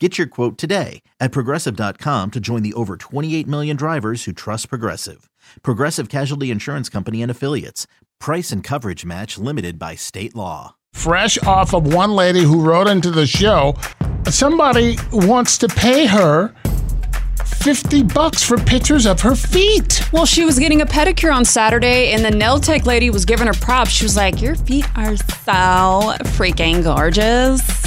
Get your quote today at progressive.com to join the over 28 million drivers who trust Progressive. Progressive Casualty Insurance Company and Affiliates. Price and coverage match limited by state law. Fresh off of one lady who wrote into the show, somebody wants to pay her 50 bucks for pictures of her feet. Well, she was getting a pedicure on Saturday, and the nail tech lady was giving her props. She was like, Your feet are so freaking gorgeous.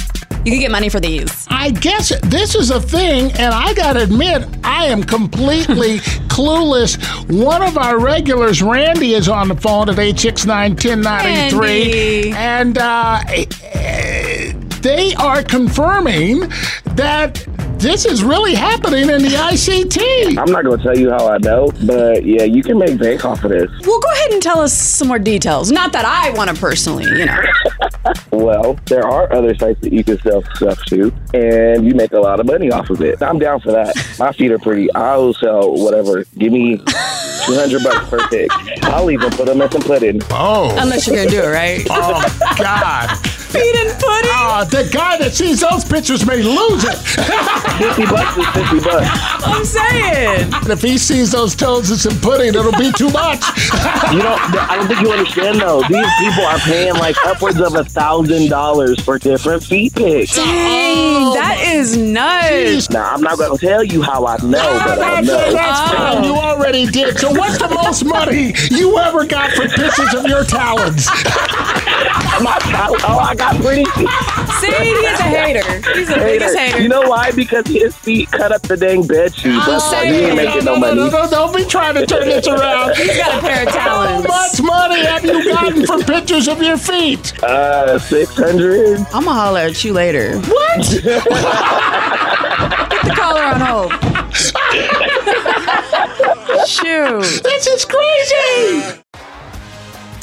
You can get money for these. I guess this is a thing, and I gotta admit, I am completely clueless. One of our regulars, Randy, is on the phone at 869 1093. Randy. And uh, eh, they are confirming that this is really happening in the ICT. I'm not going to tell you how I know, but yeah, you can make bank off of this. Well, go ahead and tell us some more details. Not that I want to personally, you know. Well, there are other sites that you can sell stuff to, and you make a lot of money off of it. I'm down for that. My feet are pretty. I'll sell whatever. Give me 200 bucks per pick. I'll even put them in some pudding. Oh, Unless you're going to do it, right? oh God. Feet and pudding. Uh, the guy that sees those pictures may lose it. 50 bucks is 50 bucks. I'm saying. if he sees those toes and some pudding, it'll be too much. You don't. I don't think you understand though. These people are paying like upwards of a thousand dollars for different feet pics. Dang, that is nuts. Now I'm not going to tell you how I know, but I know. that's fine. You already did. So, what's the most money you ever got for pictures of your talons? My, oh, I got pretty feet. See, he's a hater. He's the biggest hater. You know why? Because his feet cut up the dang bed sheets. That's why he ain't making no no, no, money. no, don't be trying to turn this around. He's got a pair of How much money have you gotten for pictures of your feet? Uh, six hundred. I'm gonna holler at you later. What? Put the collar on hold. Shoot. This is crazy.